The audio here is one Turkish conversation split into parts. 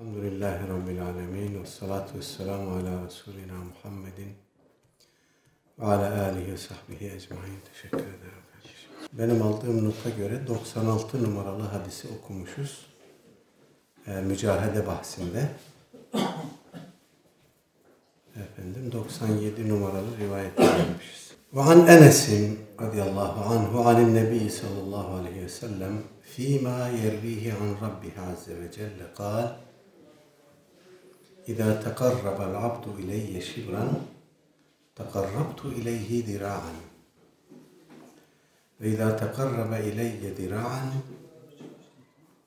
Elhamdülillahi Rabbil Alemin ve salatu ve selamu ala Resulina Muhammedin ve ala alihi ve sahbihi ecmain. Teşekkür ederim kardeşim. Benim aldığım nota göre 96 numaralı hadisi okumuşuz. Ee, mücahede bahsinde. Efendim 97 numaralı rivayet vermişiz. Ve an Enes'in radıyallahu anhu anin nebi sallallahu aleyhi ve sellem fîmâ yervihi an rabbihi azze ve celle kal إذا تقرب العبد إلي شبرا تقربت إليه ذراعا. وإذا تقرب إلي ذراعا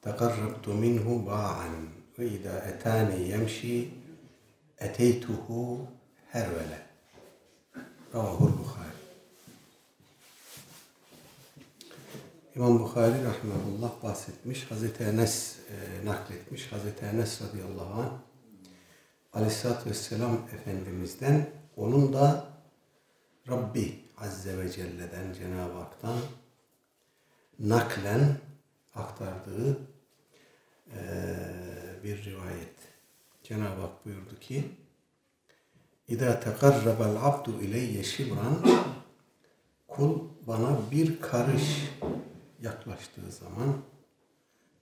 تقربت منه باعا. وإذا أتاني يمشي أتيته هرولة رواه البخاري. İmam Bukhari rahmetullah bahsetmiş, Hazreti Enes e, nakletmiş. Hazreti Enes radıyallahu anh Aleyhisselatü Vesselam Efendimiz'den onun da Rabbi Azze ve Celle'den Cenab-ı Hak'tan naklen aktardığı e, bir rivayet. Cenab-ı Hak buyurdu ki İza tekarrebel abdu ileyye şibran kul bana bir karış yaklaştığı zaman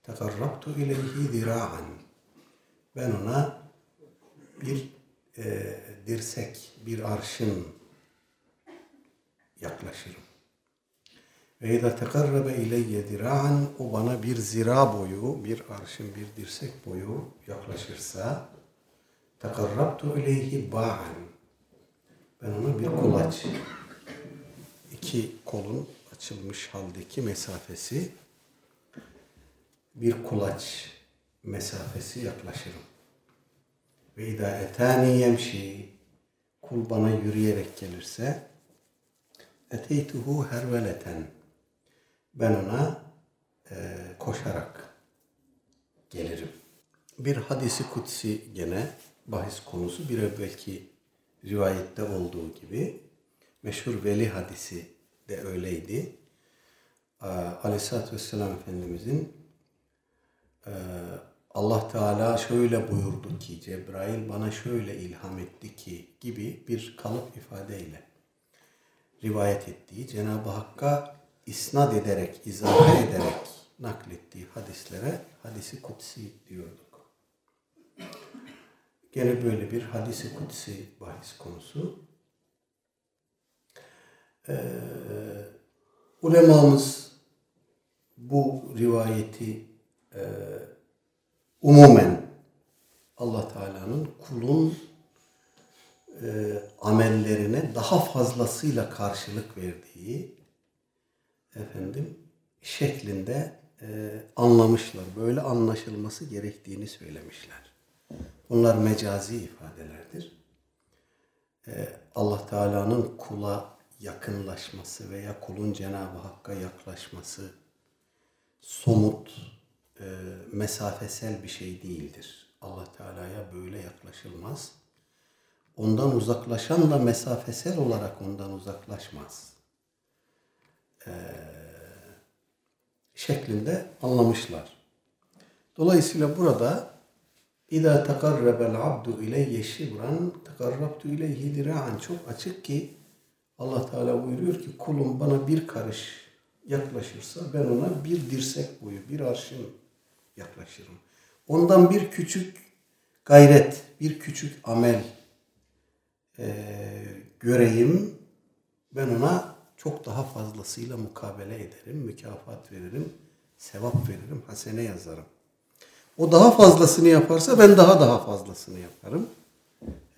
tekarrabtu ileyhi zira'an ben ona bir e, dirsek, bir arşın yaklaşırım. Ve izâ tekarrebe ileyye zira'an o bana bir zira boyu, bir arşın, bir dirsek boyu yaklaşırsa tekarrabtu ileyhi ba'an ben ona bir kulaç iki kolun açılmış haldeki mesafesi bir kulaç mesafesi yaklaşırım. Ve idâ etâni yemşi kul bana yürüyerek gelirse eteytuhu herveleten ben ona e, koşarak gelirim. Bir hadisi kutsi gene bahis konusu bir evvelki rivayette olduğu gibi meşhur veli hadisi de öyleydi. Aleyhisselatü Vesselam Efendimizin e, Allah Teala şöyle buyurdu ki Cebrail bana şöyle ilham etti ki gibi bir kalıp ifadeyle rivayet ettiği Cenab-ı Hakk'a isnat ederek, izah ederek naklettiği hadislere hadisi kutsi diyorduk. Gene böyle bir hadisi kutsi bahis konusu. Ee, ulemamız bu rivayeti e, umumen Allah Teala'nın kulun e, amellerine daha fazlasıyla karşılık verdiği efendim şeklinde e, anlamışlar. Böyle anlaşılması gerektiğini söylemişler. Bunlar mecazi ifadelerdir. E, Allah Teala'nın kula yakınlaşması veya kulun Cenab-ı Hakk'a yaklaşması somut, e, mesafesel bir şey değildir. Allah Teala'ya böyle yaklaşılmaz. Ondan uzaklaşan da mesafesel olarak ondan uzaklaşmaz. E, şeklinde anlamışlar. Dolayısıyla burada İza tekarrebel abdu ileyye şibran tekarrabtu ileyhi dira'an çok açık ki Allah Teala buyuruyor ki kulum bana bir karış yaklaşırsa ben ona bir dirsek boyu, bir arşın yaklaşırım. Ondan bir küçük gayret, bir küçük amel e, göreyim. Ben ona çok daha fazlasıyla mukabele ederim, mükafat veririm, sevap veririm, hasene yazarım. O daha fazlasını yaparsa ben daha daha fazlasını yaparım.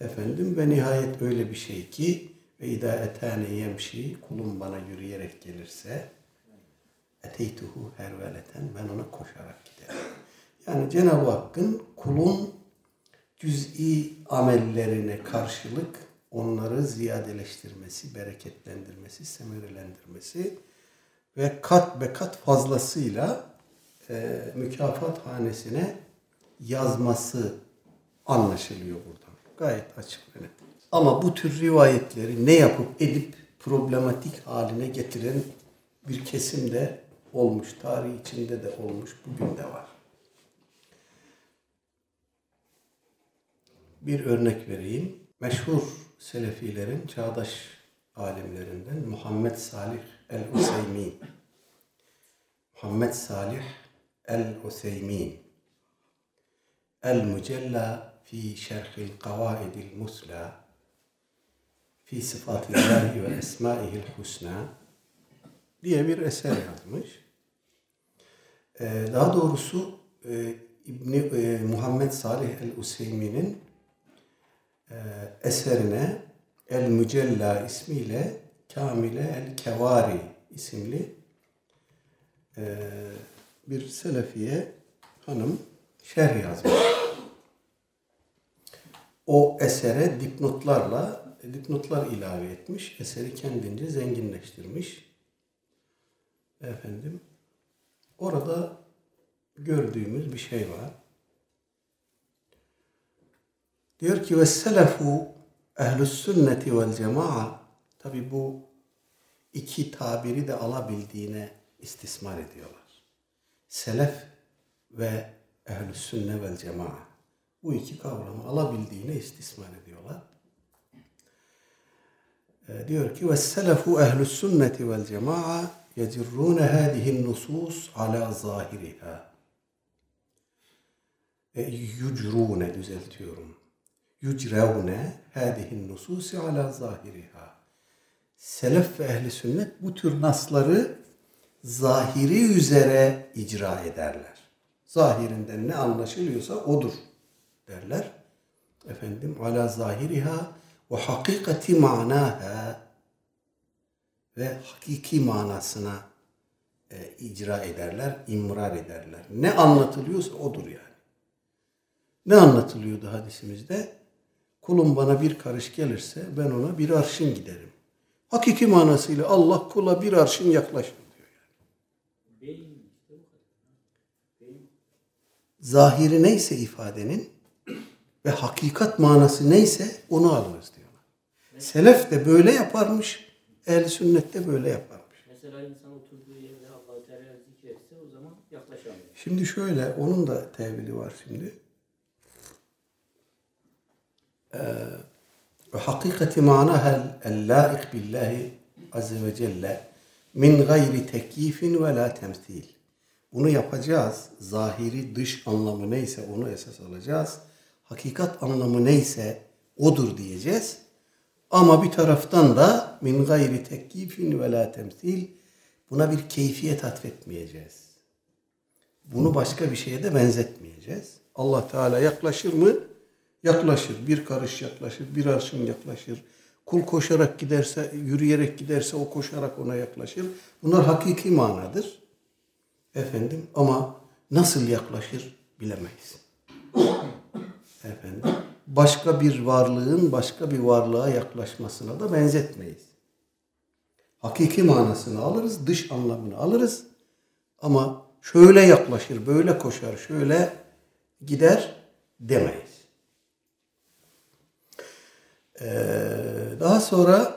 Efendim ve nihayet öyle bir şey ki ve idâ etâne yemşi kulum bana yürüyerek gelirse eteytuhu herveleten ben ona koşarak giderim. Yani Cenab-ı Hakk'ın kulun cüz'i amellerine karşılık onları ziyadeleştirmesi, bereketlendirmesi, semerilendirmesi ve kat be kat fazlasıyla e, mükafat hanesine yazması anlaşılıyor buradan. Gayet açık ve net. Ama bu tür rivayetleri ne yapıp edip problematik haline getiren bir kesim de olmuş. Tarih içinde de olmuş. Bugün de var. bir örnek vereyim. Meşhur Selefilerin çağdaş alimlerinden Muhammed Salih el-Useymin. Muhammed Salih el-Useymin. El-Mücella fi şerhil kavaidil musla fi sıfatillahi ve esmaihil husna diye bir eser yazmış. Ee, daha doğrusu e, İbni e, Muhammed Salih el-Useymi'nin e, eserine El Mücella ismiyle Kamile el Kevari isimli e, bir Selefiye hanım şerh yazmış. O esere dipnotlarla dipnotlar ilave etmiş. Eseri kendince zenginleştirmiş. Efendim orada gördüğümüz bir şey var. Diyor ki ve selefu ehlü's sünneti vel cema'a tabi bu iki tabiri de alabildiğine istismar ediyorlar. Selef ve ehlü's sünne vel cema'a bu iki kavramı alabildiğine istismar ediyorlar. E, diyor ki ve selefu ehlü's sünneti vel cema'a yecirrûne hâdihin nusus ala zahiriha. E, yucrûne düzeltiyorum. Yucrevne hâdihin nususi ala zahiriha. Selef ve ehli sünnet bu tür nasları zahiri üzere icra ederler. Zahirinden ne anlaşılıyorsa odur derler. Efendim ala zahiriha ve hakikati manaha ve hakiki manasına e, icra ederler, imrar ederler. Ne anlatılıyorsa odur yani. Ne anlatılıyordu hadisimizde? Kulum bana bir karış gelirse ben ona bir arşın giderim. Hakiki manasıyla Allah kula bir arşın yaklaşır diyor yani. Zahiri neyse ifadenin ve hakikat manası neyse onu alırız diyorlar. Selef de böyle yaparmış, ehl sünnet de böyle yaparmış. Mesela insan oturduğu yerde Allah-u Teala zikretse o zaman yaklaşamıyor. Şimdi şöyle, onun da tevili var şimdi. Ve hakikati manaha el-lâik billahi azze ve celle min gayri tekyifin ve la temsil. Bunu yapacağız. Zahiri dış anlamı neyse onu esas alacağız. Hakikat anlamı neyse odur diyeceğiz. Ama bir taraftan da min gayri tekyifin ve la temsil buna bir keyfiyet atfetmeyeceğiz. Bunu başka bir şeye de benzetmeyeceğiz. Allah Teala yaklaşır mı? Yaklaşır. Bir karış yaklaşır, bir arşın yaklaşır. Kul koşarak giderse, yürüyerek giderse o koşarak ona yaklaşır. Bunlar hakiki manadır. Efendim ama nasıl yaklaşır bilemeyiz. Efendim başka bir varlığın başka bir varlığa yaklaşmasına da benzetmeyiz. Hakiki manasını alırız, dış anlamını alırız. Ama şöyle yaklaşır, böyle koşar, şöyle gider demeyiz. Ee, daha sonra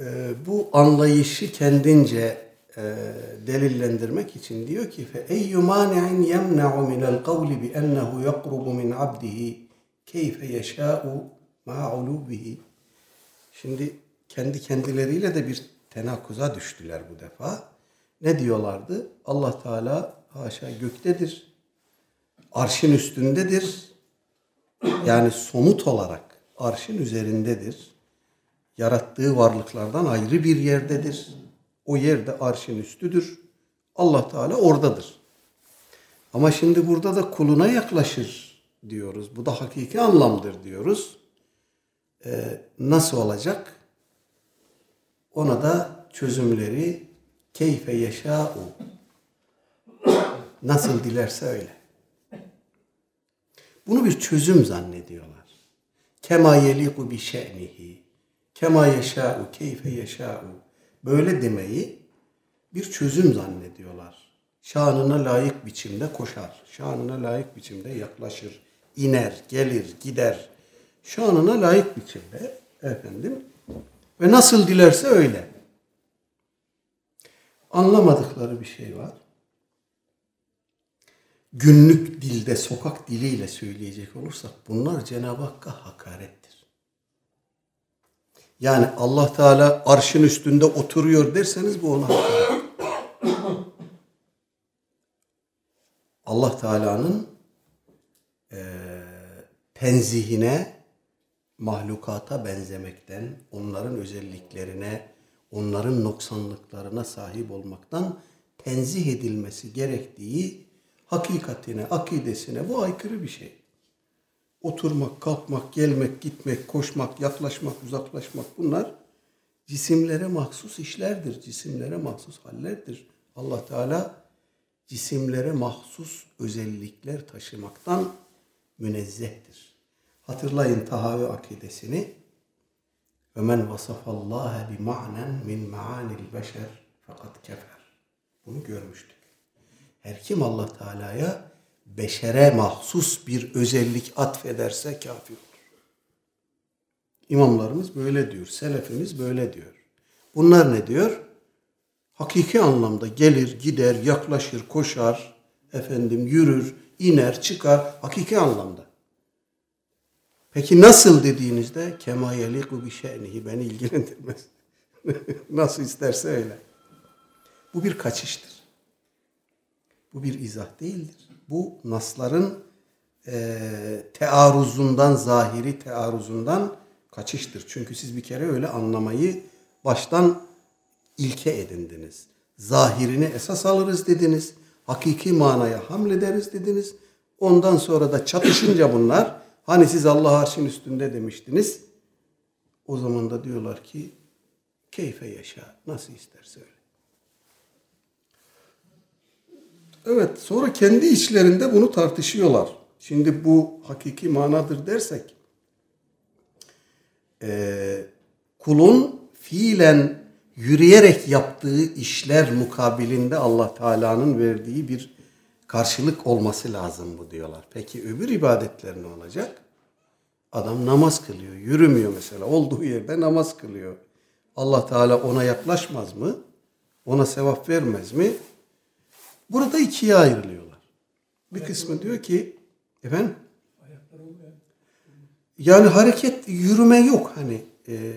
e, bu anlayışı kendince delillendirmek için diyor ki fe eyyu mani'in yemna'u min el-kavli bi ennehu yaqrubu min abdihi keyfe yeşâ'u ma'ulubihi Şimdi kendi kendileriyle de bir tenakuza düştüler bu defa. Ne diyorlardı? Allah Teala haşa göktedir. Arşın üstündedir. Yani somut olarak arşın üzerindedir. Yarattığı varlıklardan ayrı bir yerdedir. O yerde arşın üstüdür. Allah Teala oradadır. Ama şimdi burada da kuluna yaklaşır diyoruz. Bu da hakiki anlamdır diyoruz. Ee, nasıl olacak? Ona da çözümleri keyfe yeşâ'u nasıl dilerse öyle. Bunu bir çözüm zannediyorlar. Kema yeliku bi şe'nihi. Kema yeşâ'u keyfe yeşâ'u. Böyle demeyi bir çözüm zannediyorlar. Şanına layık biçimde koşar. Şanına layık biçimde yaklaşır. iner, gelir, gider. Şanına layık biçimde efendim ve nasıl dilerse öyle. Anlamadıkları bir şey var. günlük dilde, sokak diliyle söyleyecek olursak bunlar Cenab-ı Hakk'a hakarettir. Yani Allah Teala arşın üstünde oturuyor derseniz bu ona. Allah Teala'nın e, tenzihine, mahlukata benzemekten, onların özelliklerine, onların noksanlıklarına sahip olmaktan tenzih edilmesi gerektiği hakikatine, akidesine bu aykırı bir şey. Oturmak, kalkmak, gelmek, gitmek, koşmak, yaklaşmak, uzaklaşmak bunlar cisimlere mahsus işlerdir. Cisimlere mahsus hallerdir. Allah Teala cisimlere mahsus özellikler taşımaktan münezzehtir. Hatırlayın tahavi akidesini. Ve men vasafallaha bi ma'nen min ma'anil beşer fakat kefer. Bunu görmüştük. Her kim Allah Teala'ya beşere mahsus bir özellik atfederse kafir olur. İmamlarımız böyle diyor, selefimiz böyle diyor. Bunlar ne diyor? Hakiki anlamda gelir, gider, yaklaşır, koşar, efendim yürür, iner, çıkar hakiki anlamda. Peki nasıl dediğinizde kema yeliku bi şe'nihi beni ilgilendirmez. nasıl isterse öyle. Bu bir kaçıştır. Bu bir izah değildir. Bu nasların e, tearuzundan, zahiri tearuzundan kaçıştır. Çünkü siz bir kere öyle anlamayı baştan ilke edindiniz. Zahirini esas alırız dediniz. Hakiki manaya hamlederiz dediniz. Ondan sonra da çatışınca bunlar hani siz Allah arşın üstünde demiştiniz. O zaman da diyorlar ki keyfe yaşa nasıl isterse öyle. Evet sonra kendi içlerinde bunu tartışıyorlar. Şimdi bu hakiki manadır dersek e, kulun fiilen yürüyerek yaptığı işler mukabilinde Allah Teala'nın verdiği bir karşılık olması lazım bu diyorlar. Peki öbür ibadetler ne olacak? Adam namaz kılıyor, yürümüyor mesela. Olduğu yerde namaz kılıyor. Allah Teala ona yaklaşmaz mı? Ona sevap vermez mi? Burada ikiye ayrılıyorlar. Bir kısmı diyor ki efendim yani hareket yürüme yok hani e,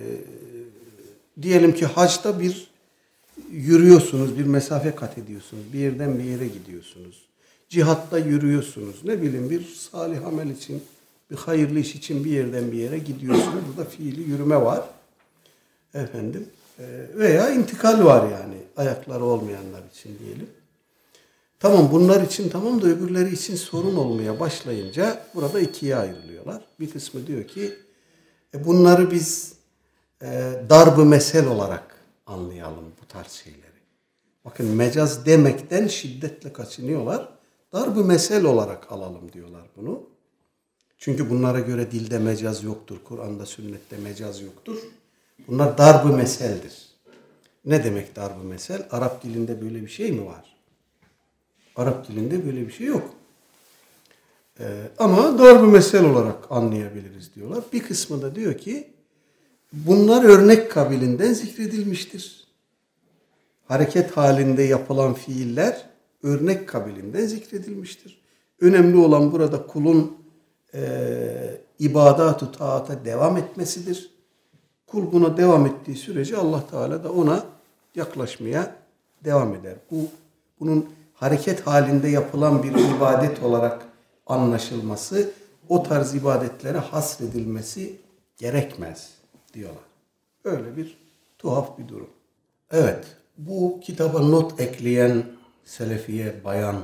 diyelim ki hacda bir yürüyorsunuz, bir mesafe kat ediyorsunuz, bir yerden bir yere gidiyorsunuz. Cihatta yürüyorsunuz, ne bileyim bir salih amel için, bir hayırlı iş için bir yerden bir yere gidiyorsunuz. Burada fiili yürüme var. Efendim e, veya intikal var yani ayakları olmayanlar için diyelim. Tamam bunlar için tamam da öbürleri için sorun olmaya başlayınca burada ikiye ayrılıyorlar. Bir kısmı diyor ki e bunları biz e, darb mesel olarak anlayalım bu tarz şeyleri. Bakın mecaz demekten şiddetle kaçınıyorlar. darb mesel olarak alalım diyorlar bunu. Çünkü bunlara göre dilde mecaz yoktur. Kur'an'da, sünnette mecaz yoktur. Bunlar darb meseldir. Ne demek darb mesel? Arap dilinde böyle bir şey mi var? Arap dilinde böyle bir şey yok. Ee, ama darb mesel olarak anlayabiliriz diyorlar. Bir kısmı da diyor ki Bunlar örnek kabilinden zikredilmiştir. Hareket halinde yapılan fiiller örnek kabilinden zikredilmiştir. Önemli olan burada kulun e, ibadat-ı taata devam etmesidir. Kul buna devam ettiği sürece Allah Teala da ona yaklaşmaya devam eder. Bu bunun hareket halinde yapılan bir ibadet olarak anlaşılması, o tarz ibadetlere hasredilmesi gerekmez diyorlar. Öyle bir tuhaf bir durum. Evet, bu kitaba not ekleyen Selefiye bayan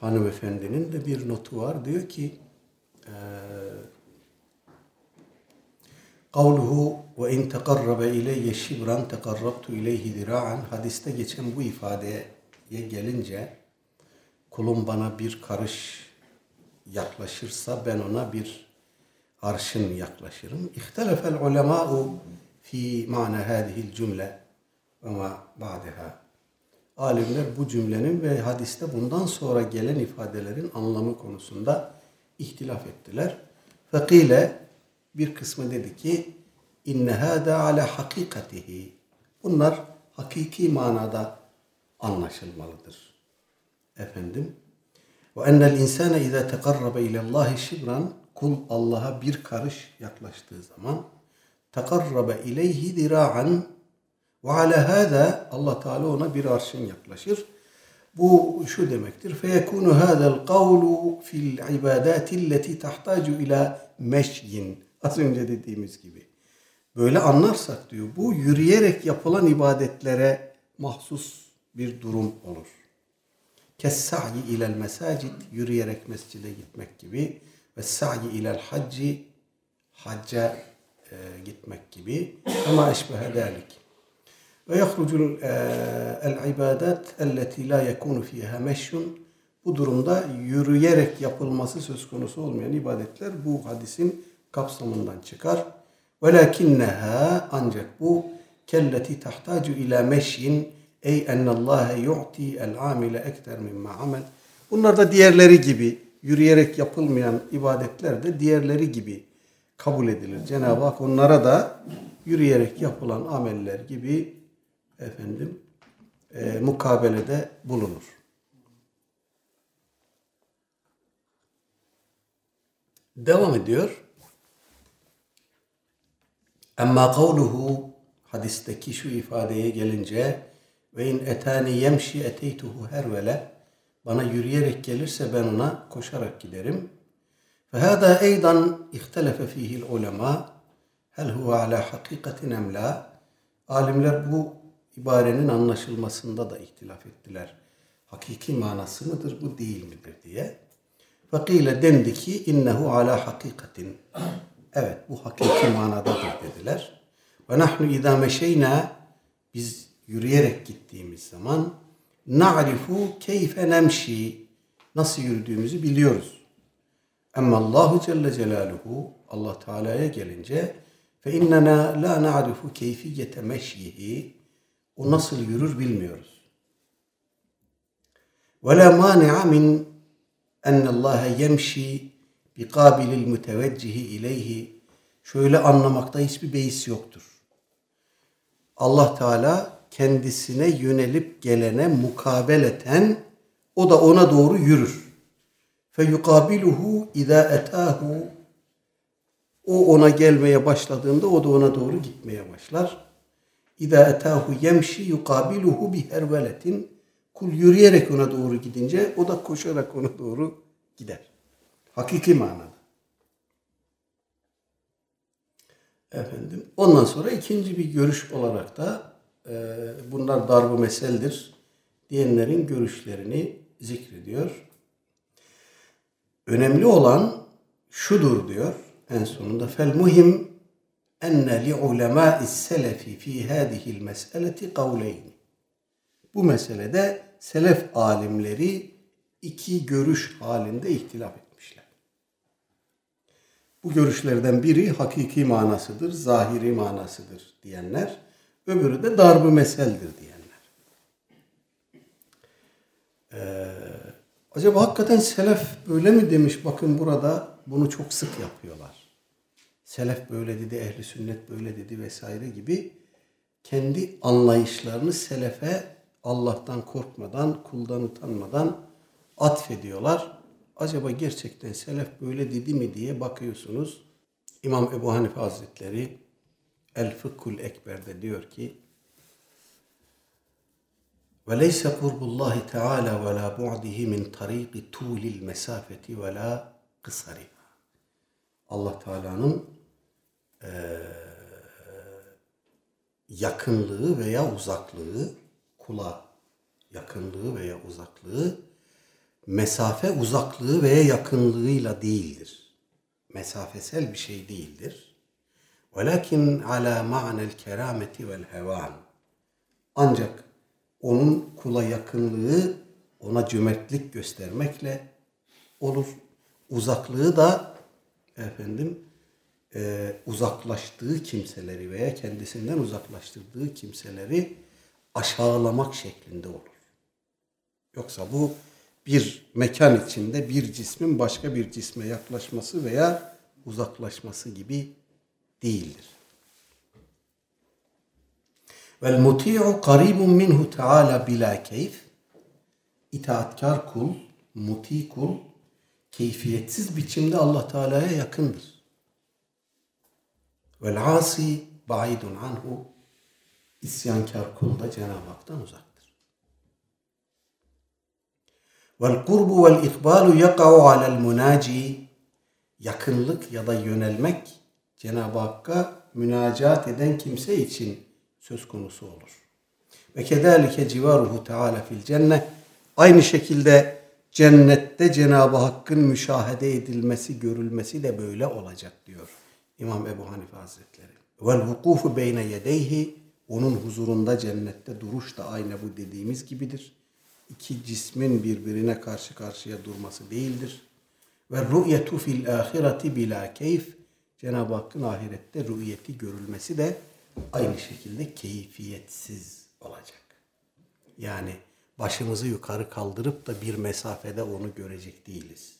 hanımefendinin de bir notu var. Diyor ki Kavluhu ve in tekarrabe ileyye şibran tekarrabtu dira'an hadiste geçen bu ifadeye gelince kulum bana bir karış yaklaşırsa ben ona bir arşın yaklaşırım. İhtelefel ulema'u fi mana hadihil cümle ve ma ba'deha. Alimler bu cümlenin ve hadiste bundan sonra gelen ifadelerin anlamı konusunda ihtilaf ettiler. Fakile bir kısmı dedi ki inne hâdâ ala hakikatihi. Bunlar hakiki manada anlaşılmalıdır. Efendim Ve ennel insane izâ tekarrabe ilallahi şibran kul Allah'a bir karış yaklaştığı zaman tekarrabe ileyhi zira'an ve ala hâzâ Allah Teala ona bir arşın yaklaşır. Bu şu demektir. Feyekunu hâzel kavlu fil ibadâti lleti tahtacu ila meşyin. Az önce dediğimiz gibi. Böyle anlarsak diyor bu yürüyerek yapılan ibadetlere mahsus bir durum olur. Kes-sa'yi ilel mesacid yürüyerek mescide gitmek gibi ve sa'yi ilel hacci hacca e, gitmek gibi ama eşbehe dalik. Ve yahrucul e, el ibadat elleti la yekunu fiha meşyun bu durumda yürüyerek yapılması söz konusu olmayan ibadetler bu hadisin kapsamından çıkar. Velakinneha ancak bu kelleti tahtacu ila meşyin ey ennallâhe yu'ti el amile ekter mimma amel. Bunlar da diğerleri gibi yürüyerek yapılmayan ibadetler de diğerleri gibi kabul edilir. Cenab-ı Hak onlara da yürüyerek yapılan ameller gibi efendim e, mukabelede bulunur. Devam ediyor. Amma kavluhu hadisteki şu ifadeye gelince ve in etani yemşi eteytuhu hervele bana yürüyerek gelirse ben ona koşarak giderim. Fe hâdâ eydan ihtelefe fîhil ulema hel huve ala hakikatin em la Alimler bu ibarenin anlaşılmasında da ihtilaf ettiler. Hakiki manası mıdır bu değil midir diye. Fakile dendi ki innehu ala hakikatin. Evet bu hakiki manadadır dediler. Ve nahnu izâ meşeyna biz yürüyerek gittiğimiz zaman na'rifu keyfe nemşi nasıl yürüdüğümüzü biliyoruz. Ama Allahu Celle Celaluhu Allah Teala'ya gelince fe innena la na'rifu keyfiyete meşyihi o nasıl yürür bilmiyoruz. Ve la mani'a min ennallâhe yemşi biqabilil müteveccihi ileyhi şöyle anlamakta hiçbir beis yoktur. Allah Teala kendisine yönelip gelene mukabeleten o da ona doğru yürür. Fe yukabiluhu izâ etâhu o ona gelmeye başladığında o da ona doğru gitmeye başlar. İzâ etâhu yemşi yukabiluhu biherveletin kul yürüyerek ona doğru gidince o da koşarak ona doğru gider. Hakiki manada. Efendim. Ondan sonra ikinci bir görüş olarak da e, bunlar darbu meseldir diyenlerin görüşlerini zikrediyor. Önemli olan şudur diyor en sonunda fel muhim enne li ulemâ'is selefi fi hâzihil meseleti kavleyn. Bu meselede selef alimleri iki görüş halinde ihtilaf etmişler. Bu görüşlerden biri hakiki manasıdır, zahiri manasıdır diyenler, öbürü de darbu meseldir diyenler. Ee, acaba hakikaten selef böyle mi demiş? Bakın burada bunu çok sık yapıyorlar. Selef böyle dedi, ehli sünnet böyle dedi vesaire gibi kendi anlayışlarını selefe Allah'tan korkmadan, kuldan utanmadan atfediyorlar. Acaba gerçekten selef böyle dedi mi diye bakıyorsunuz. İmam Ebu Hanife Hazretleri El Fıkhul Ekber'de diyor ki kurbullahi teala ve la bu'dihi min tariqi tulil mesafeti ve la kısariha. Allah Teala'nın yakınlığı veya uzaklığı, kula yakınlığı veya uzaklığı, mesafe uzaklığı veya yakınlığıyla değildir. Mesafesel bir şey değildir. Velakin ala ma'nel kerameti vel hevan. Ancak onun kula yakınlığı ona cömertlik göstermekle olur. Uzaklığı da efendim e, uzaklaştığı kimseleri veya kendisinden uzaklaştırdığı kimseleri aşağılamak şeklinde olur. Yoksa bu bir mekan içinde bir cismin başka bir cisme yaklaşması veya uzaklaşması gibi değildir. Vel muti'u qaribun minhu teala bila keyf. İtaatkar kul muti kul keyfiyetsiz biçimde Allah Teala'ya yakındır. Vel asi baidun anhu isyankar kul da Cenab-ı Hak'tan uzaktır. Vel kurbu vel ikbalu yaka'u alel munaci yakınlık ya da yönelmek Cenab-ı Hakk'a münacat eden kimse için söz konusu olur. Ve kedalike civaruhu teala fil cennet aynı şekilde cennette Cenab-ı Hakk'ın müşahede edilmesi, görülmesi de böyle olacak diyor İmam Ebu Hanife Hazretleri. Vel vukufu beyne yedeyhi onun huzurunda cennette duruş da aynı bu dediğimiz gibidir. İki cismin birbirine karşı karşıya durması değildir. Ve ru'yetu fil ahireti bila keyf Cenab-ı Hakk'ın ahirette rü'yeti görülmesi de aynı şekilde keyfiyetsiz olacak. Yani başımızı yukarı kaldırıp da bir mesafede onu görecek değiliz.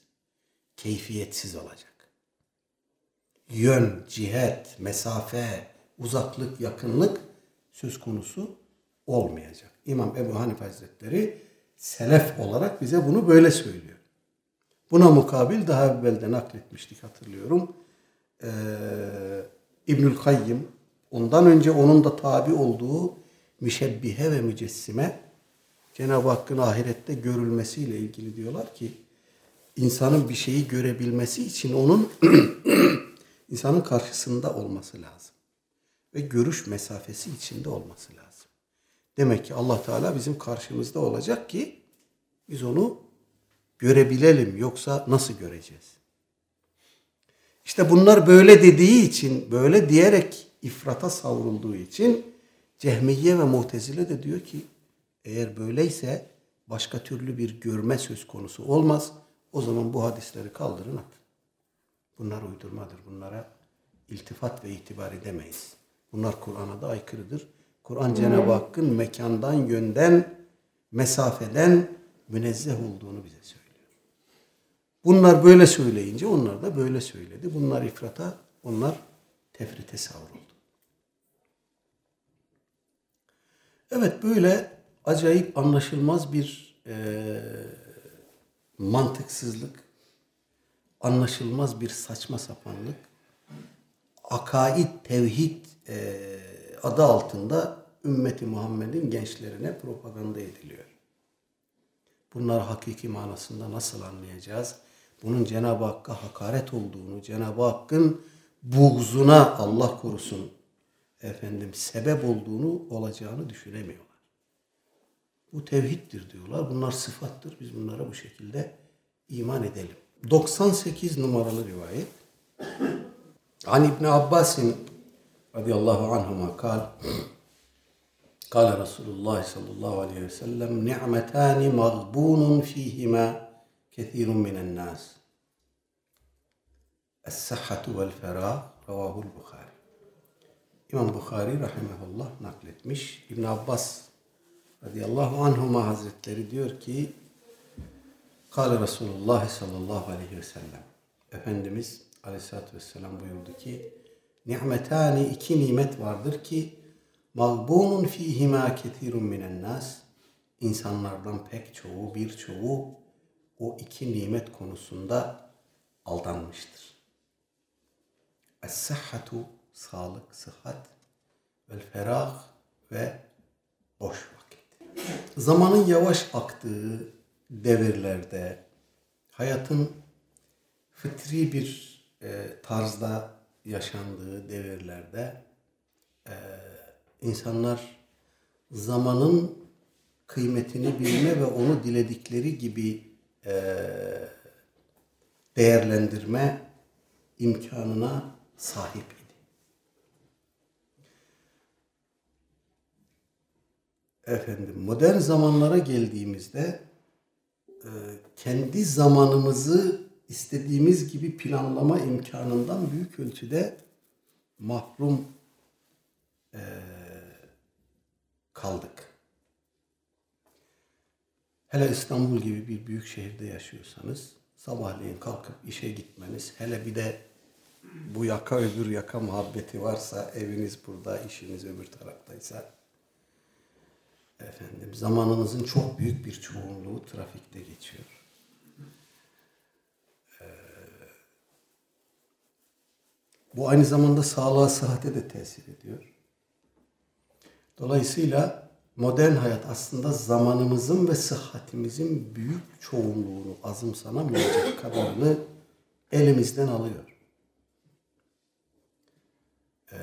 Keyfiyetsiz olacak. Yön, cihet, mesafe, uzaklık, yakınlık söz konusu olmayacak. İmam Ebu Hanife Hazretleri selef olarak bize bunu böyle söylüyor. Buna mukabil daha evvelde nakletmiştik hatırlıyorum. Ee, İbnül Kayyim ondan önce onun da tabi olduğu müşebbihe ve mücessime Cenab-ı Hakk'ın ahirette görülmesiyle ilgili diyorlar ki insanın bir şeyi görebilmesi için onun insanın karşısında olması lazım. Ve görüş mesafesi içinde olması lazım. Demek ki Allah Teala bizim karşımızda olacak ki biz onu görebilelim. Yoksa nasıl göreceğiz? İşte bunlar böyle dediği için, böyle diyerek ifrata savrulduğu için Cehmiye ve Mu'tezile de diyor ki eğer böyleyse başka türlü bir görme söz konusu olmaz. O zaman bu hadisleri kaldırın atın. Bunlar uydurmadır. Bunlara iltifat ve itibar edemeyiz. Bunlar Kur'an'a da aykırıdır. Kur'an Cenab-ı Hakk'ın mekandan, yönden, mesafeden münezzeh olduğunu bize söylüyor. Bunlar böyle söyleyince onlar da böyle söyledi. Bunlar ifrata, onlar tefrite savruldu. Evet böyle acayip anlaşılmaz bir e, mantıksızlık, anlaşılmaz bir saçma sapanlık, akaid, tevhid e, adı altında ümmeti Muhammed'in gençlerine propaganda ediliyor. Bunlar hakiki manasında nasıl anlayacağız? Bunun Cenab-ı Hakk'a hakaret olduğunu, Cenab-ı Hakk'ın buğzuna Allah korusun efendim sebep olduğunu olacağını düşünemiyorlar. Bu tevhiddir diyorlar. Bunlar sıfattır. Biz bunlara bu şekilde iman edelim. 98 numaralı rivayet. An İbn Abbas'in radıyallahu anhuma kal قال رسول الله صلى الله عليه وسلم نعمتان مغبون فيهما كثير من الناس الصحة والفراغ رواه البخاري İmam Bukhari rahimahullah nakletmiş. İbn Abbas radıyallahu anhuma hazretleri diyor ki Kale Resulullah sallallahu aleyhi ve sellem Efendimiz aleyhissalatü vesselam buyurdu ki Ni'metani iki nimet vardır ki mağbunun fihima ketirun minen nas insanlardan pek çoğu birçoğu o iki nimet konusunda aldanmıştır. Es-sahhatu sağlık, sıhhat ve ferah ve boş vakit. Zamanın yavaş aktığı devirlerde hayatın fıtri bir e, tarzda yaşandığı devirlerde e, insanlar zamanın kıymetini bilme ve onu diledikleri gibi e, değerlendirme imkanına sahip idi. Efendim modern zamanlara geldiğimizde e, kendi zamanımızı istediğimiz gibi planlama imkanından büyük ölçüde mahrum e, kaldık. Hele İstanbul gibi bir büyük şehirde yaşıyorsanız sabahleyin kalkıp işe gitmeniz hele bir de bu yaka öbür yaka muhabbeti varsa eviniz burada, işiniz öbür taraftaysa efendim zamanınızın çok büyük bir çoğunluğu trafikte geçiyor. Ee, bu aynı zamanda sağlığa, sıhhate de tesir ediyor. Dolayısıyla modern hayat aslında zamanımızın ve sıhhatimizin büyük çoğunluğunu azımsanamayacak kadarını elimizden alıyor. Ee,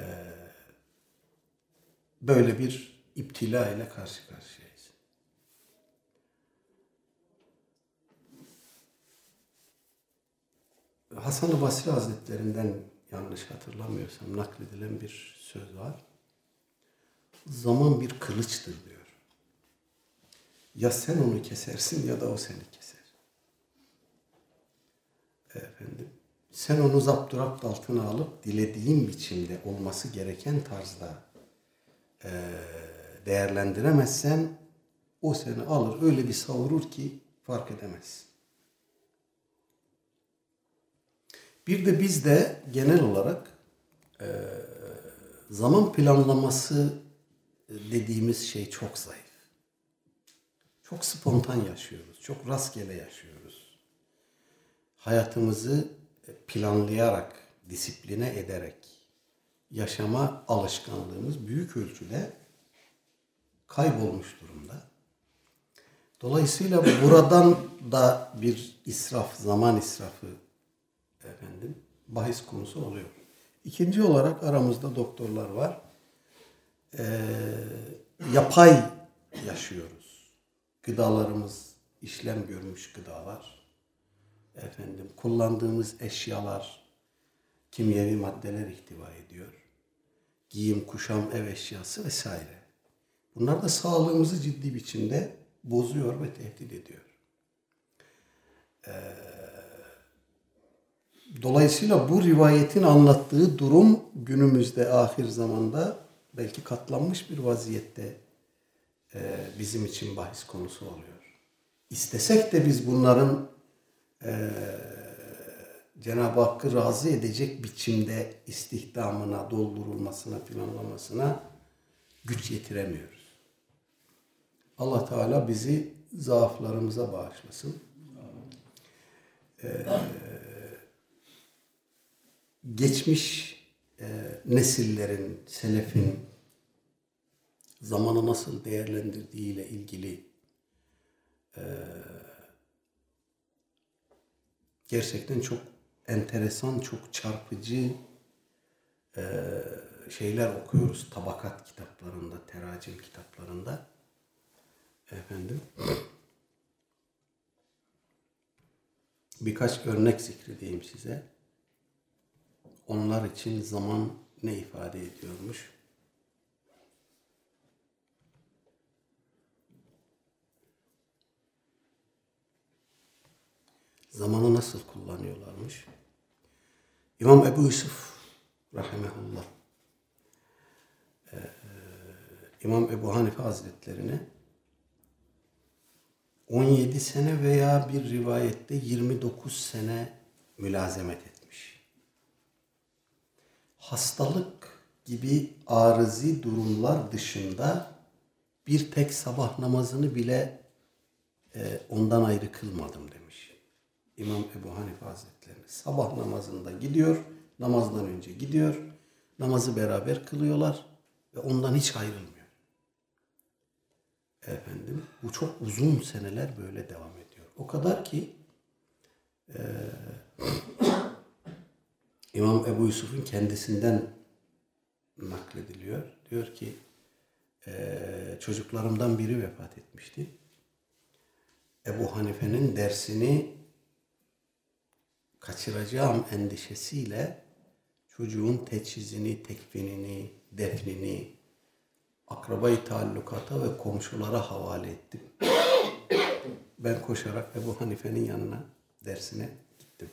böyle bir iptila ile karşı karşıyayız. Hasan-ı Basri Hazretlerinden yanlış hatırlamıyorsam nakledilen bir söz var. Zaman bir kılıçtır diyor. Ya sen onu kesersin ya da o seni keser. Efendim, sen onu zapturapt altına alıp dilediğin biçimde olması gereken tarzda e, değerlendiremezsen o seni alır öyle bir savurur ki fark edemezsin. Bir de bizde genel olarak e, zaman planlaması dediğimiz şey çok zayıf. Çok spontan yaşıyoruz. Çok rastgele yaşıyoruz. Hayatımızı planlayarak, disipline ederek yaşama alışkanlığımız büyük ölçüde kaybolmuş durumda. Dolayısıyla buradan da bir israf, zaman israfı efendim bahis konusu oluyor. İkinci olarak aramızda doktorlar var. Ee, yapay yaşıyoruz. Gıdalarımız işlem görmüş gıdalar. Efendim kullandığımız eşyalar kimyevi maddeler ihtiva ediyor. Giyim, kuşam, ev eşyası vesaire. Bunlar da sağlığımızı ciddi biçimde bozuyor ve tehdit ediyor. Ee, Dolayısıyla bu rivayetin anlattığı durum günümüzde ahir zamanda belki katlanmış bir vaziyette e, bizim için bahis konusu oluyor. İstesek de biz bunların e, Cenab-ı Hakk'ı razı edecek biçimde istihdamına, doldurulmasına, planlamasına güç yetiremiyoruz. Allah Teala bizi zaaflarımıza bağışlasın. Ee, geçmiş e, nesillerin, selefin zamanı nasıl değerlendirdiğiyle ilgili e, gerçekten çok enteresan, çok çarpıcı e, şeyler okuyoruz tabakat kitaplarında, teracim kitaplarında. Efendim. Birkaç örnek zikredeyim size onlar için zaman ne ifade ediyormuş? Zamanı nasıl kullanıyorlarmış? İmam Ebu Yusuf rahimehullah İmam Ebu Hanife Hazretlerine 17 sene veya bir rivayette 29 sene mülazemet etti hastalık gibi arızi durumlar dışında bir tek sabah namazını bile e, ondan ayrı kılmadım demiş. İmam Ebu Hanife Hazretleri. Sabah namazında gidiyor, namazdan önce gidiyor, namazı beraber kılıyorlar ve ondan hiç ayrılmıyor. Efendim, bu çok uzun seneler böyle devam ediyor. O kadar ki e, İmam Ebu Yusuf'un kendisinden naklediliyor. Diyor ki e, çocuklarımdan biri vefat etmişti. Ebu Hanife'nin dersini kaçıracağım endişesiyle çocuğun teçhizini, tekfinini, defnini akrabayı taallukata ve komşulara havale ettim. Ben koşarak Ebu Hanife'nin yanına dersine gittim.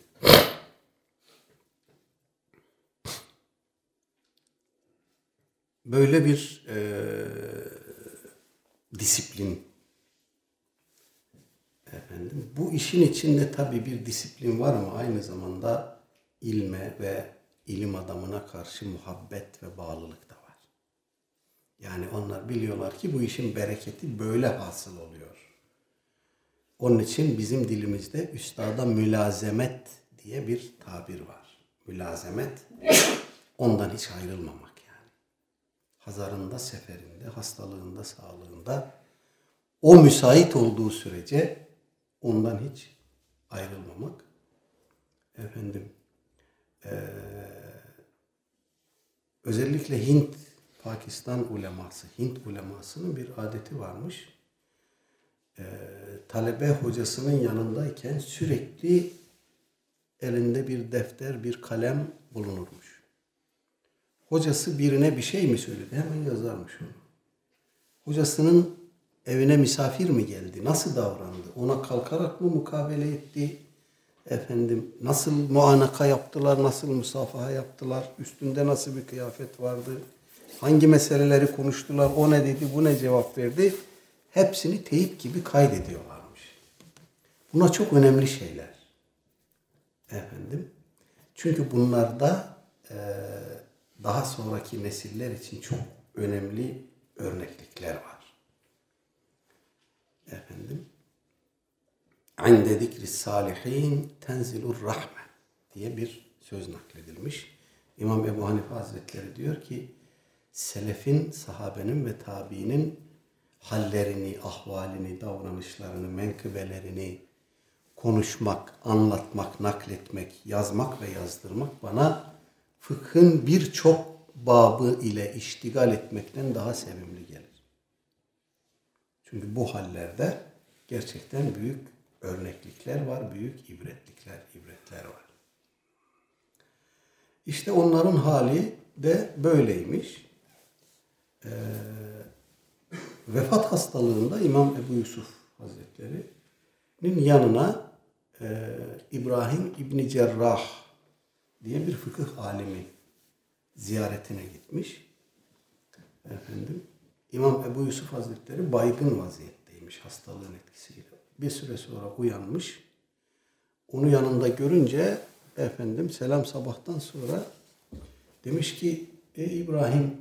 Böyle bir e, disiplin efendim bu işin içinde tabi bir disiplin var ama aynı zamanda ilme ve ilim adamına karşı muhabbet ve bağlılık da var. Yani onlar biliyorlar ki bu işin bereketi böyle hasıl oluyor. Onun için bizim dilimizde üstada mülazemet diye bir tabir var. mülazemet, ondan hiç ayrılmamak. Hazarında, seferinde, hastalığında, sağlığında o müsait olduğu sürece ondan hiç ayrılmamak. Efendim, eee, özellikle Hint, Pakistan uleması, Hint ulemasının bir adeti varmış. Eee, talebe hocasının yanındayken sürekli elinde bir defter, bir kalem bulunurmuş. Hocası birine bir şey mi söyledi? Hemen yazarmış onu. Hocasının evine misafir mi geldi? Nasıl davrandı? Ona kalkarak mı mukabele etti? Efendim nasıl muanaka yaptılar? Nasıl musafaha yaptılar? Üstünde nasıl bir kıyafet vardı? Hangi meseleleri konuştular? O ne dedi? Bu ne cevap verdi? Hepsini teyip gibi kaydediyorlarmış. Buna çok önemli şeyler. Efendim. Çünkü bunlarda e, daha sonraki nesiller için çok önemli örneklikler var. Efendim. Inde zikri salihin tenzilur rahme diye bir söz nakledilmiş. İmam Ebu Hanife Hazretleri diyor ki selefin, sahabenin ve tabiinin hallerini, ahvalini, davranışlarını, menkıbelerini konuşmak, anlatmak, nakletmek, yazmak ve yazdırmak bana fıkhın birçok babı ile iştigal etmekten daha sevimli gelir. Çünkü bu hallerde gerçekten büyük örneklikler var, büyük ibretlikler, ibretler var. İşte onların hali de böyleymiş. Ee, vefat hastalığında İmam Ebu Yusuf Hazretleri'nin yanına e, İbrahim İbni Cerrah diye bir fıkıh alimi ziyaretine gitmiş. Efendim, İmam Ebu Yusuf Hazretleri baygın vaziyetteymiş hastalığın etkisiyle. Bir süre sonra uyanmış. Onu yanında görünce efendim selam sabahtan sonra demiş ki ey İbrahim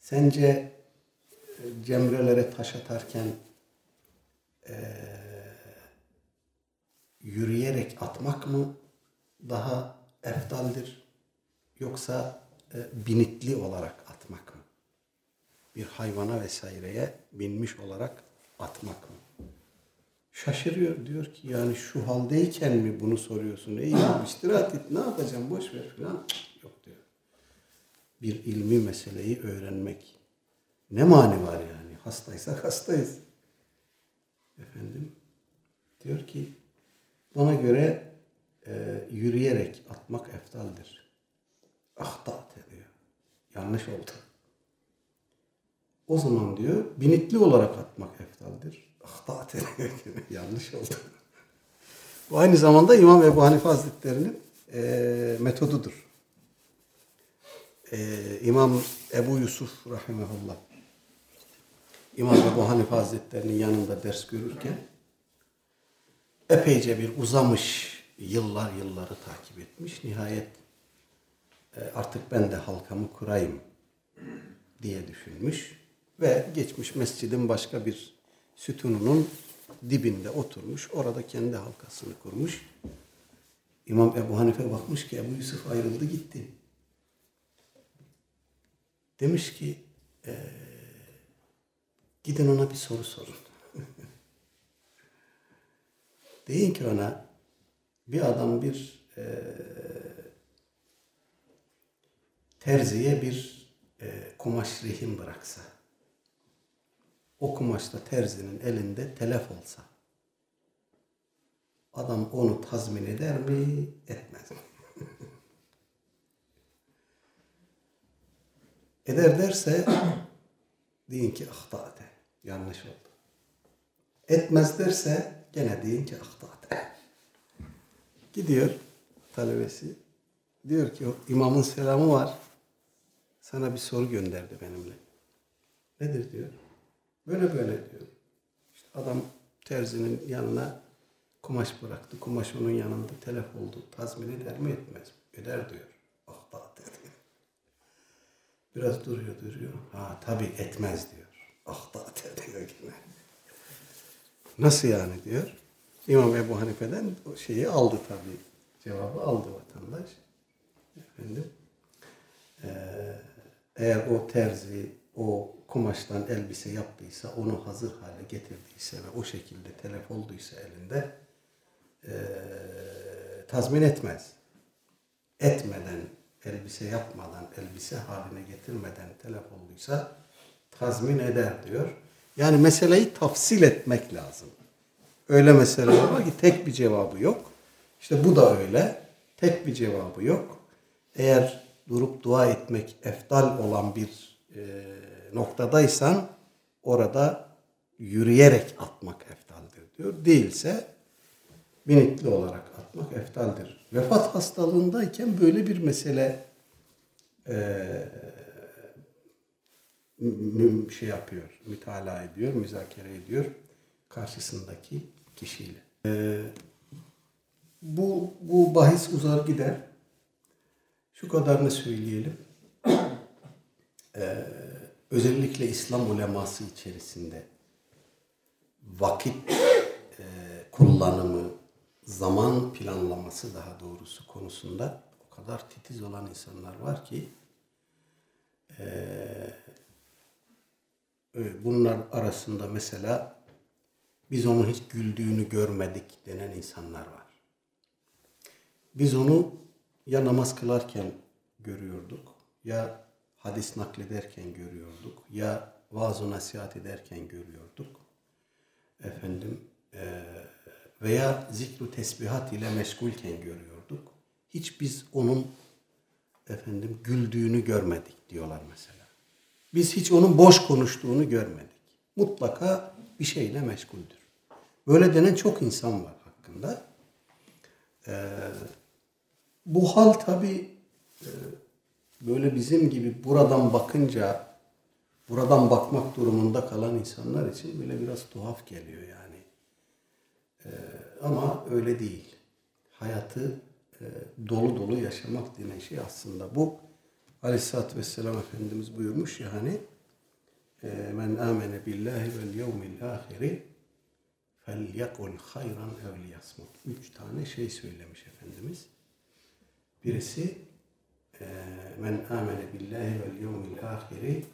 sence e, cemrelere taş atarken e, yürüyerek atmak mı daha eftaldir yoksa e, binitli olarak atmak mı? Bir hayvana vesaireye binmiş olarak atmak mı? Şaşırıyor diyor ki yani şu haldeyken mi bunu soruyorsun? Ey istirahat et ne yapacağım boş ver falan. Yok diyor. Bir ilmi meseleyi öğrenmek. Ne mani var yani? Hastaysak hastayız. Efendim diyor ki bana göre e, yürüyerek atmak eftaldir. Ahtat diyor. Yanlış oldu. O zaman diyor binitli olarak atmak eftaldir. Ahtat ediyor. Yanlış oldu. Bu aynı zamanda İmam Ebu Hanife Hazretleri'nin e, metodudur. E, İmam Ebu Yusuf Rahimahullah İmam Ebu Hanife Hazretleri'nin yanında ders görürken epeyce bir uzamış yıllar yılları takip etmiş. Nihayet e, artık ben de halkamı kurayım diye düşünmüş ve geçmiş mescidin başka bir sütununun dibinde oturmuş. Orada kendi halkasını kurmuş. İmam Ebu Hanife bakmış ki Ebu Yusuf ayrıldı gitti. Demiş ki e, gidin ona bir soru sorun. Deyin ki ona bir adam bir e, terziye bir e, kumaş rehin bıraksa o kumaşta terzinin elinde telef olsa adam onu tazmin eder mi etmez mi? eder derse deyin ki ahtate yanlış oldu. Etmez derse gene deyin ki ahtate. Gidiyor talebesi. Diyor ki imamın selamı var. Sana bir soru gönderdi benimle. Nedir diyor. Böyle böyle diyor. İşte adam terzinin yanına kumaş bıraktı. Kumaş onun yanında telef oldu. Tazmin eder mi etmez mi? Eder diyor. Ah da dedi. Biraz duruyor duruyor. Ha tabi etmez diyor. Ah da diyor. Nasıl yani diyor. İmam Ebu Hanife'den şeyi aldı tabii. Cevabı aldı vatandaş. Efendim e, eğer o terzi o kumaştan elbise yaptıysa, onu hazır hale getirdiyse ve o şekilde telef olduysa elinde e, tazmin etmez. Etmeden, elbise yapmadan, elbise haline getirmeden telef olduysa tazmin eder diyor. Yani meseleyi tafsil etmek lazım. Öyle meseleler var ki tek bir cevabı yok. İşte bu da öyle. Tek bir cevabı yok. Eğer durup dua etmek eftal olan bir e, noktadaysan orada yürüyerek atmak eftaldir diyor. Değilse binikli olarak atmak eftaldir. Vefat hastalığındayken böyle bir mesele e, şey yapıyor, mütalaa ediyor, müzakere ediyor karşısındaki kişiyle. E, bu, bu bahis uzar gider. Şu kadarını söyleyelim. Ee, özellikle İslam uleması içerisinde vakit e, kullanımı, zaman planlaması daha doğrusu konusunda o kadar titiz olan insanlar var ki e, bunlar arasında mesela biz onun hiç güldüğünü görmedik denen insanlar var. Biz onu ya namaz kılarken görüyorduk ya hadis naklederken görüyorduk ya vaaz nasihat ederken görüyorduk. Efendim e, veya zikru tesbihat ile meşgulken görüyorduk. Hiç biz onun efendim güldüğünü görmedik diyorlar mesela. Biz hiç onun boş konuştuğunu görmedik. Mutlaka bir şeyle meşguldür. Böyle denen çok insan var hakkında. Ee, bu hal tabi e, böyle bizim gibi buradan bakınca buradan bakmak durumunda kalan insanlar için bile biraz tuhaf geliyor yani. Ee, ama öyle değil. Hayatı e, dolu dolu yaşamak denen şey aslında bu. Aleyhisselatü Vesselam Efendimiz buyurmuş ya hani e, men amene billahi vel yevmil ahiri yakul hayran ev liyasmut. Üç tane şey söylemiş Efendimiz. Birisi e, men amene billahi vel yevmil ahiri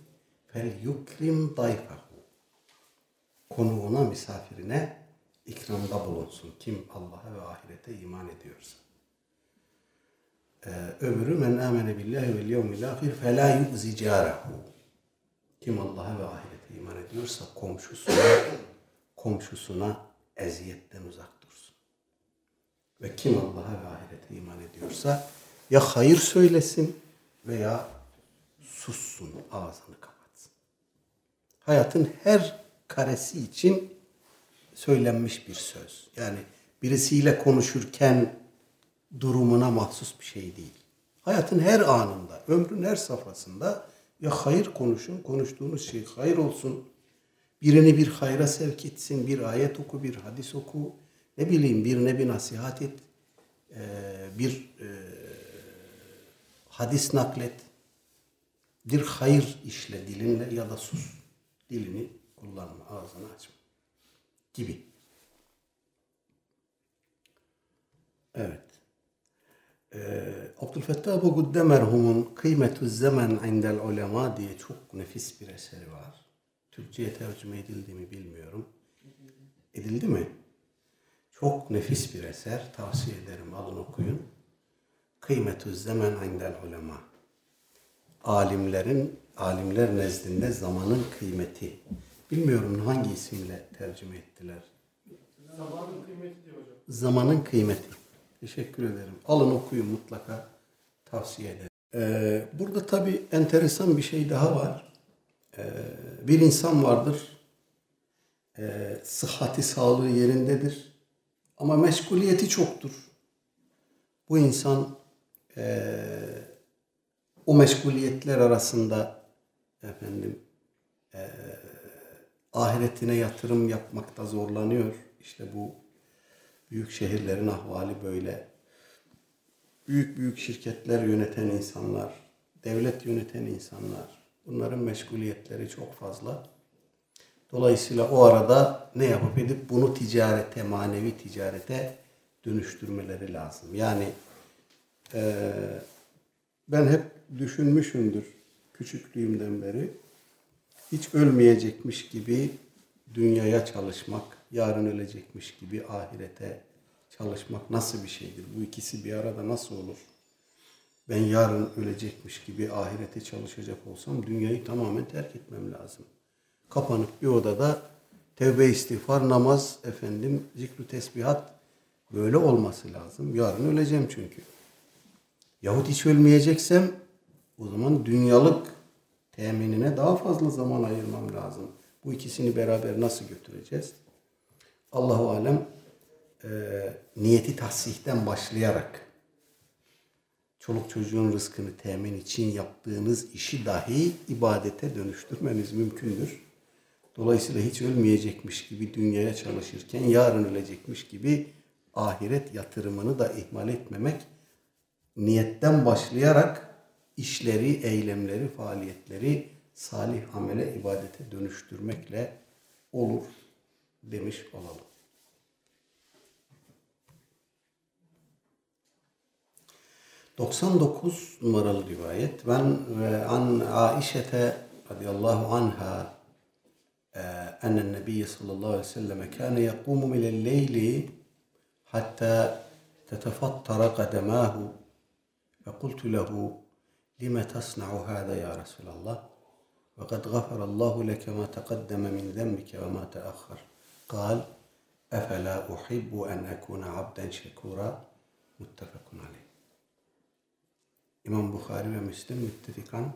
fel yukrim dayfahu. Konuğuna, misafirine ikramda bulunsun. Kim Allah'a ve ahirete iman ediyorsa. Ee, öbürü men amene billahi vel yevmil ahir fe la yu'zi. Kim Allah'a ve ahirete iman ediyorsa komşusuna komşusuna eziyetten uzak dursun. Ve kim Allah'a ve ahirete iman ediyorsa ya hayır söylesin veya sussun, ağzını kapatsın. Hayatın her karesi için söylenmiş bir söz. Yani birisiyle konuşurken durumuna mahsus bir şey değil. Hayatın her anında, ömrün her safhasında ya hayır konuşun, konuştuğunuz şey hayır olsun. Birini bir hayra sevk etsin, bir ayet oku, bir hadis oku. Ne bileyim birine bir nasihat et, bir hadis naklet. Bir hayır işle dilinle ya da sus. Dilini kullanma, ağzını açma. Gibi. Evet. Ee, Abdülfettah Abu Gudde merhumun Kıymetü Zaman indel ulema diye çok nefis bir eseri var. Türkçe'ye tercüme edildi mi bilmiyorum. Edildi mi? Çok nefis bir eser. Tavsiye ederim. Alın okuyun. Kıymetü Zaman indel ulema. Alimlerin, alimler nezdinde zamanın kıymeti. Bilmiyorum hangi isimle tercüme ettiler. Zamanın kıymeti diyor hocam. Zamanın kıymeti. Teşekkür ederim. Alın okuyun mutlaka. Tavsiye ederim. Ee, burada tabii enteresan bir şey daha var. Ee, bir insan vardır. Ee, sıhhati, sağlığı yerindedir. Ama meşguliyeti çoktur. Bu insan e, o meşguliyetler arasında efendim e, ahiretine yatırım yapmakta zorlanıyor. İşte bu büyük şehirlerin ahvali böyle. Büyük büyük şirketler yöneten insanlar, devlet yöneten insanlar, bunların meşguliyetleri çok fazla. Dolayısıyla o arada ne yapıp edip bunu ticarete, manevi ticarete dönüştürmeleri lazım. Yani e, ben hep düşünmüşümdür küçüklüğümden beri hiç ölmeyecekmiş gibi dünyaya çalışmak, yarın ölecekmiş gibi ahirete çalışmak nasıl bir şeydir? Bu ikisi bir arada nasıl olur? Ben yarın ölecekmiş gibi ahirete çalışacak olsam dünyayı tamamen terk etmem lazım. Kapanıp bir odada tevbe istiğfar, namaz, efendim zikru tesbihat böyle olması lazım. Yarın öleceğim çünkü. Yahut hiç ölmeyeceksem o zaman dünyalık teminine daha fazla zaman ayırmam lazım. Bu ikisini beraber nasıl götüreceğiz? Allahu alem e, niyeti tahsihten başlayarak çoluk çocuğun rızkını temin için yaptığınız işi dahi ibadete dönüştürmeniz mümkündür. Dolayısıyla hiç ölmeyecekmiş gibi dünyaya çalışırken yarın ölecekmiş gibi ahiret yatırımını da ihmal etmemek niyetten başlayarak işleri, eylemleri, faaliyetleri salih amele, ibadete dönüştürmekle olur demiş olalım. ...99 numaralı rivayet. Ben an Aişete radıyallahu anha enen Nebiye sallallahu aleyhi ve selleme kâne yakûmu minel leyli hatta tetefattara kademâhu فقلت له لم تصنع هذا يا رسول الله وقد غفر الله لك ما تقدم من ذنبك وما تأخر قال أفلا أحب أن أكون عبدا شكورا متفق عليه İmam Bukhari ve Müslim müttefikan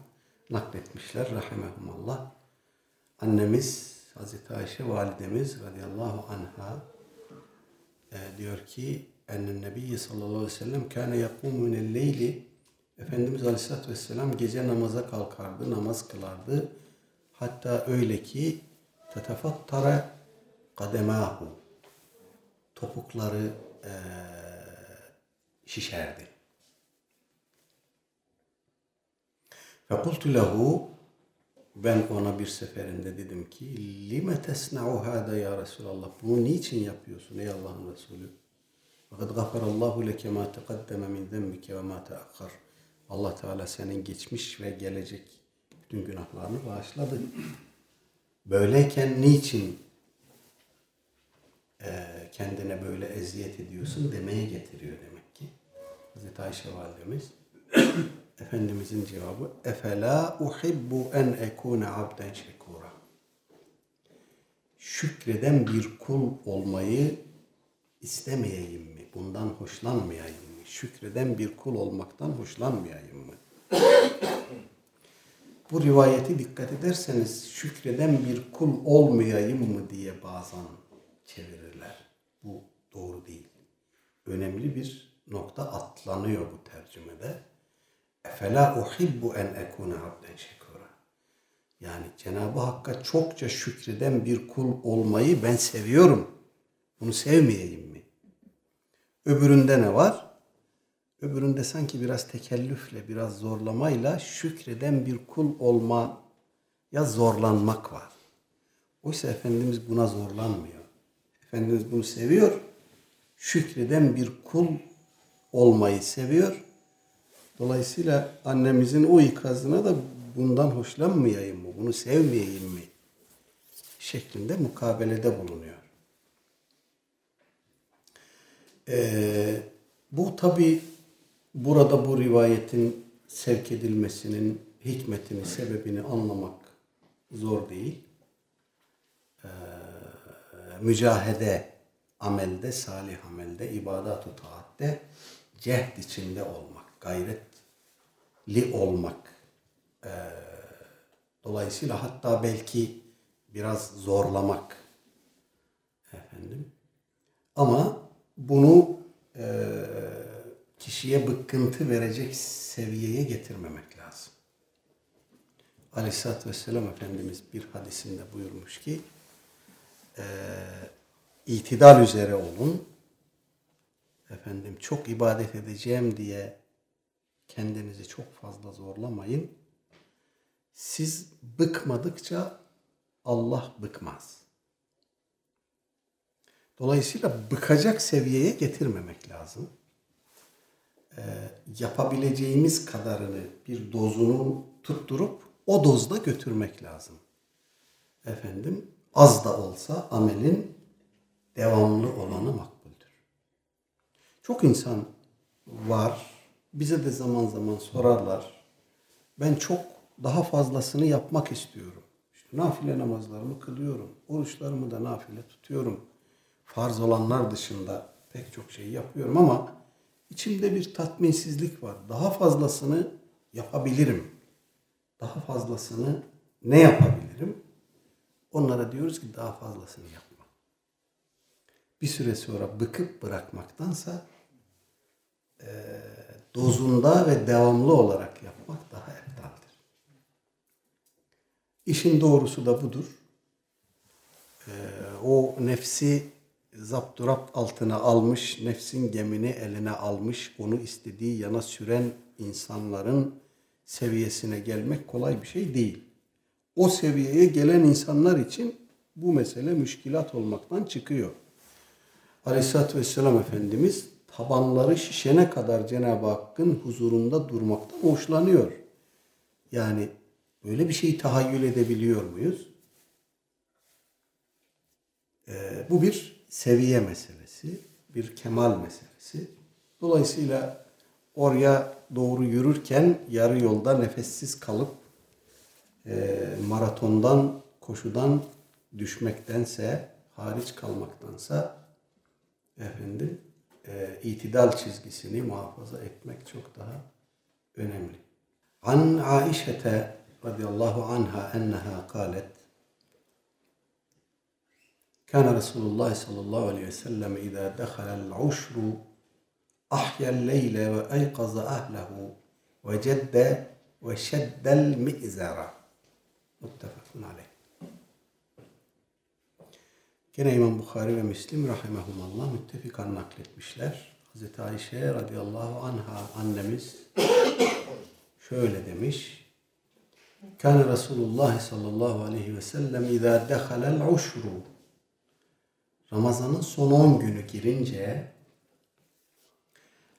nakletmişler rahimehumallah. Annemiz Hazreti Ayşe validemiz radıyallahu anha e, diyor ki ennen nebiyyi sallallahu aleyhi ve sellem kâne yakûmû minel leyli Efendimiz aleyhissalatü vesselam gece namaza kalkardı, namaz kılardı. Hatta öyle ki tetefattara kademâhu topukları e, şişerdi. Fekultu lehu ben ona bir seferinde dedim ki lime tesna'u hâda ya Resulallah bunu niçin yapıyorsun ey Allah'ın Resulü? Fakat gafarallahu leke ma teqaddeme min zembike ve ma teakhar. Allah Teala senin geçmiş ve gelecek bütün günahlarını bağışladı. Böyleyken niçin e, kendine böyle eziyet ediyorsun demeye getiriyor demek ki. Hazreti Ayşe validemiz Efendimizin cevabı Efela uhibbu en ekune abden şekura. Şükreden bir kul olmayı istemeyeyim mi? Bundan hoşlanmayayım mı? Şükreden bir kul olmaktan hoşlanmayayım mı? Bu rivayeti dikkat ederseniz şükreden bir kul olmayayım mı diye bazen çevirirler. Bu doğru değil. Önemli bir nokta atlanıyor bu tercümede. Efela uhibbu en ekune abden şekura. Yani Cenab-ı Hakk'a çokça şükreden bir kul olmayı ben seviyorum. Bunu sevmeyeyim mi? Öbüründe ne var? Öbüründe sanki biraz tekellüfle, biraz zorlamayla şükreden bir kul olma ya zorlanmak var. Oysa Efendimiz buna zorlanmıyor. Efendimiz bunu seviyor. Şükreden bir kul olmayı seviyor. Dolayısıyla annemizin o ikazına da bundan hoşlanmayayım mı, bunu sevmeyeyim mi şeklinde mukabelede bulunuyor. Ee, bu tabi burada bu rivayetin sevk edilmesinin hikmetini, sebebini anlamak zor değil. Ee, mücahede amelde, salih amelde, ibadat-ı taatte cehd içinde olmak, gayretli olmak. Ee, dolayısıyla hatta belki biraz zorlamak efendim. Ama bunu e, kişiye bıkkıntı verecek seviyeye getirmemek lazım. Aleyhisselatü Vesselam Efendimiz bir hadisinde buyurmuş ki e, itidal üzere olun. Efendim çok ibadet edeceğim diye kendinizi çok fazla zorlamayın. Siz bıkmadıkça Allah bıkmaz. Dolayısıyla bıkacak seviyeye getirmemek lazım. Ee, yapabileceğimiz kadarını bir dozunu tutturup o dozda götürmek lazım. Efendim az da olsa amelin devamlı olanı makbuldür. Çok insan var. Bize de zaman zaman sorarlar. Ben çok daha fazlasını yapmak istiyorum. İşte nafile namazlarımı kılıyorum. Oruçlarımı da nafile tutuyorum. Farz olanlar dışında pek çok şey yapıyorum ama içimde bir tatminsizlik var. Daha fazlasını yapabilirim. Daha fazlasını ne yapabilirim? Onlara diyoruz ki daha fazlasını yapma. Bir süre sonra bıkıp bırakmaktansa eee, dozunda ve devamlı olarak yapmak daha eftaldir. İşin doğrusu da budur. Eee, o nefsi zapturapt altına almış, nefsin gemini eline almış, onu istediği yana süren insanların seviyesine gelmek kolay bir şey değil. O seviyeye gelen insanlar için bu mesele müşkilat olmaktan çıkıyor. Aleyhisselatü Vesselam Efendimiz tabanları şişene kadar Cenab-ı Hakk'ın huzurunda durmaktan hoşlanıyor. Yani böyle bir şeyi tahayyül edebiliyor muyuz? Ee, bu bir seviye meselesi, bir kemal meselesi. Dolayısıyla oraya doğru yürürken yarı yolda nefessiz kalıp e, maratondan, koşudan düşmektense, hariç kalmaktansa efendim e, itidal çizgisini muhafaza etmek çok daha önemli. An Aişete radıyallahu anha enneha kalet كان رسول الله صلى الله عليه وسلم إذا دخل العشر أحيا الليل وأيقظ أهله وجد وشد المئزر متفق عليه Gene İmam Bukhari ve Müslim rahimehumallah müttefikan nakletmişler. Hazreti Ayşe radıyallahu anha annemiz şöyle demiş. Kâne Resulullah sallallahu aleyhi ve sellem izâ dehalel uşru Ramazan'ın son 10 günü girince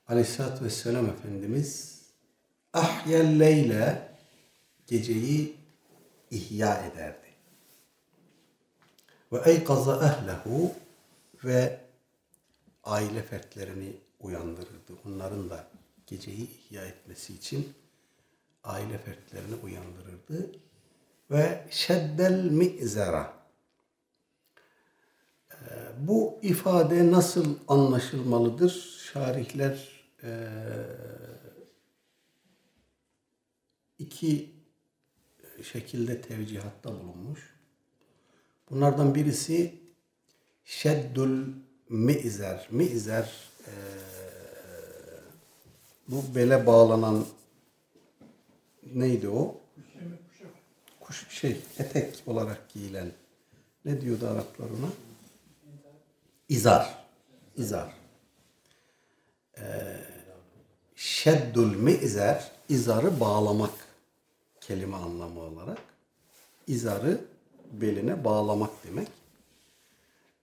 Aleyhisselatü Vesselam Efendimiz ahyel leyle geceyi ihya ederdi. Ve eykaza ehlehu ve aile fertlerini uyandırırdı. Onların da geceyi ihya etmesi için aile fertlerini uyandırırdı. Ve şeddel mi'zera bu ifade nasıl anlaşılmalıdır? Şarihler e, iki şekilde tevcihatta bulunmuş. Bunlardan birisi şeddül mi'zer. Mi'zer e, bu bele bağlanan neydi o? Kuş şey etek olarak giyilen ne diyordu Araplar ona? İzar. İzar. Ee, şeddül mi'zer izarı bağlamak kelime anlamı olarak. İzarı beline bağlamak demek.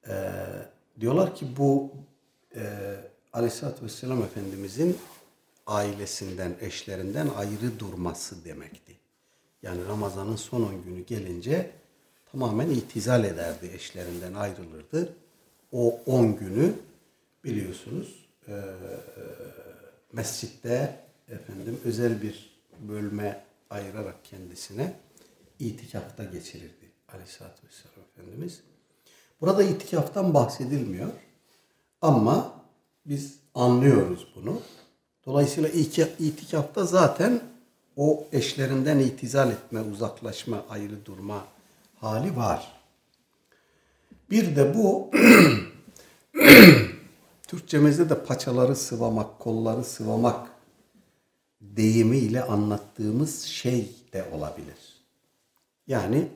Ee, diyorlar ki bu e, Aleyhisselatü Vesselam Efendimizin ailesinden, eşlerinden ayrı durması demekti. Yani Ramazan'ın son 10 günü gelince tamamen itizal ederdi, eşlerinden ayrılırdı. O 10 günü biliyorsunuz e, mescitte efendim özel bir bölme ayırarak kendisine itikafta geçirirdi Aleyhisselatü Vesselam Efendimiz. Burada itikaftan bahsedilmiyor ama biz anlıyoruz bunu. Dolayısıyla itikafta zaten o eşlerinden itizal etme, uzaklaşma, ayrı durma hali var. Bir de bu Türkçemizde de paçaları sıvamak, kolları sıvamak deyimiyle anlattığımız şey de olabilir. Yani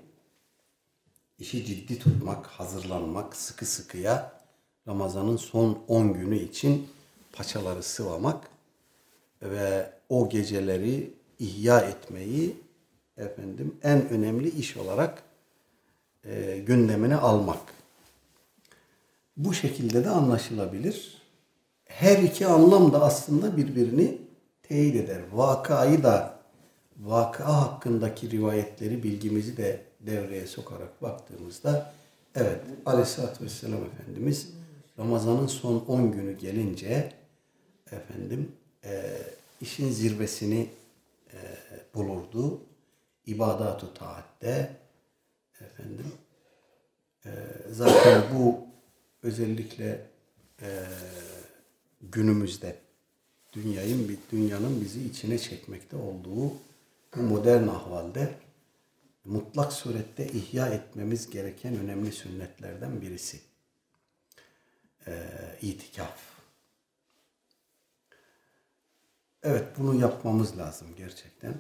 işi ciddi tutmak, hazırlanmak, sıkı sıkıya Ramazan'ın son 10 günü için paçaları sıvamak ve o geceleri ihya etmeyi efendim en önemli iş olarak e, gündemine almak. Bu şekilde de anlaşılabilir. Her iki anlam da aslında birbirini teyit eder. Vakayı da vakıa hakkındaki rivayetleri, bilgimizi de devreye sokarak baktığımızda evet Aleyhisselatü Vesselam Efendimiz Ramazan'ın son 10 günü gelince efendim e, işin zirvesini e, bulurdu. İbadat-ı taatte efendim e, zaten bu özellikle e, günümüzde dünyayın bir dünyanın bizi içine çekmekte olduğu bu modern ahvalde mutlak surette ihya etmemiz gereken önemli sünnetlerden birisi. Ee, itikaf. Evet bunu yapmamız lazım gerçekten.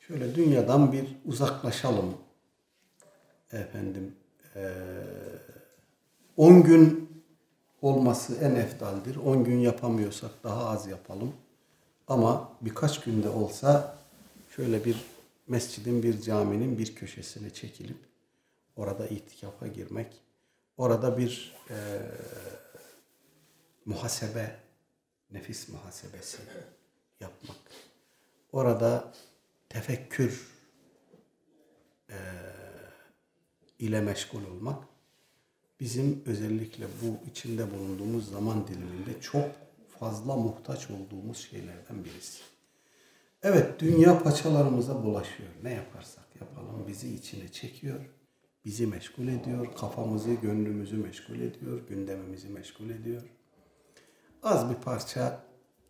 Şöyle dünyadan bir uzaklaşalım. Efendim 10 gün olması en eftaldir. 10 gün yapamıyorsak daha az yapalım. Ama birkaç günde olsa şöyle bir mescidin, bir caminin bir köşesine çekilip orada itikafa girmek, orada bir e, muhasebe, nefis muhasebesi yapmak, orada tefekkür e, ile meşgul olmak bizim özellikle bu içinde bulunduğumuz zaman diliminde çok fazla muhtaç olduğumuz şeylerden birisi. Evet dünya paçalarımıza bulaşıyor. Ne yaparsak yapalım bizi içine çekiyor. Bizi meşgul ediyor. Kafamızı, gönlümüzü meşgul ediyor. Gündemimizi meşgul ediyor. Az bir parça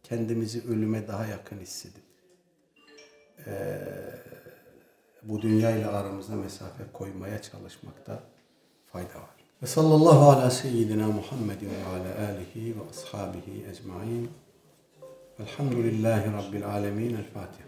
kendimizi ölüme daha yakın hissedip ee, bu dünya ile aramıza mesafe koymaya çalışmakta fayda var. Ve sallallahu ala seyyidina Muhammedin ve ala alihi ve ashabihi ecmain. Velhamdülillahi Rabbil alemin. El Fatiha.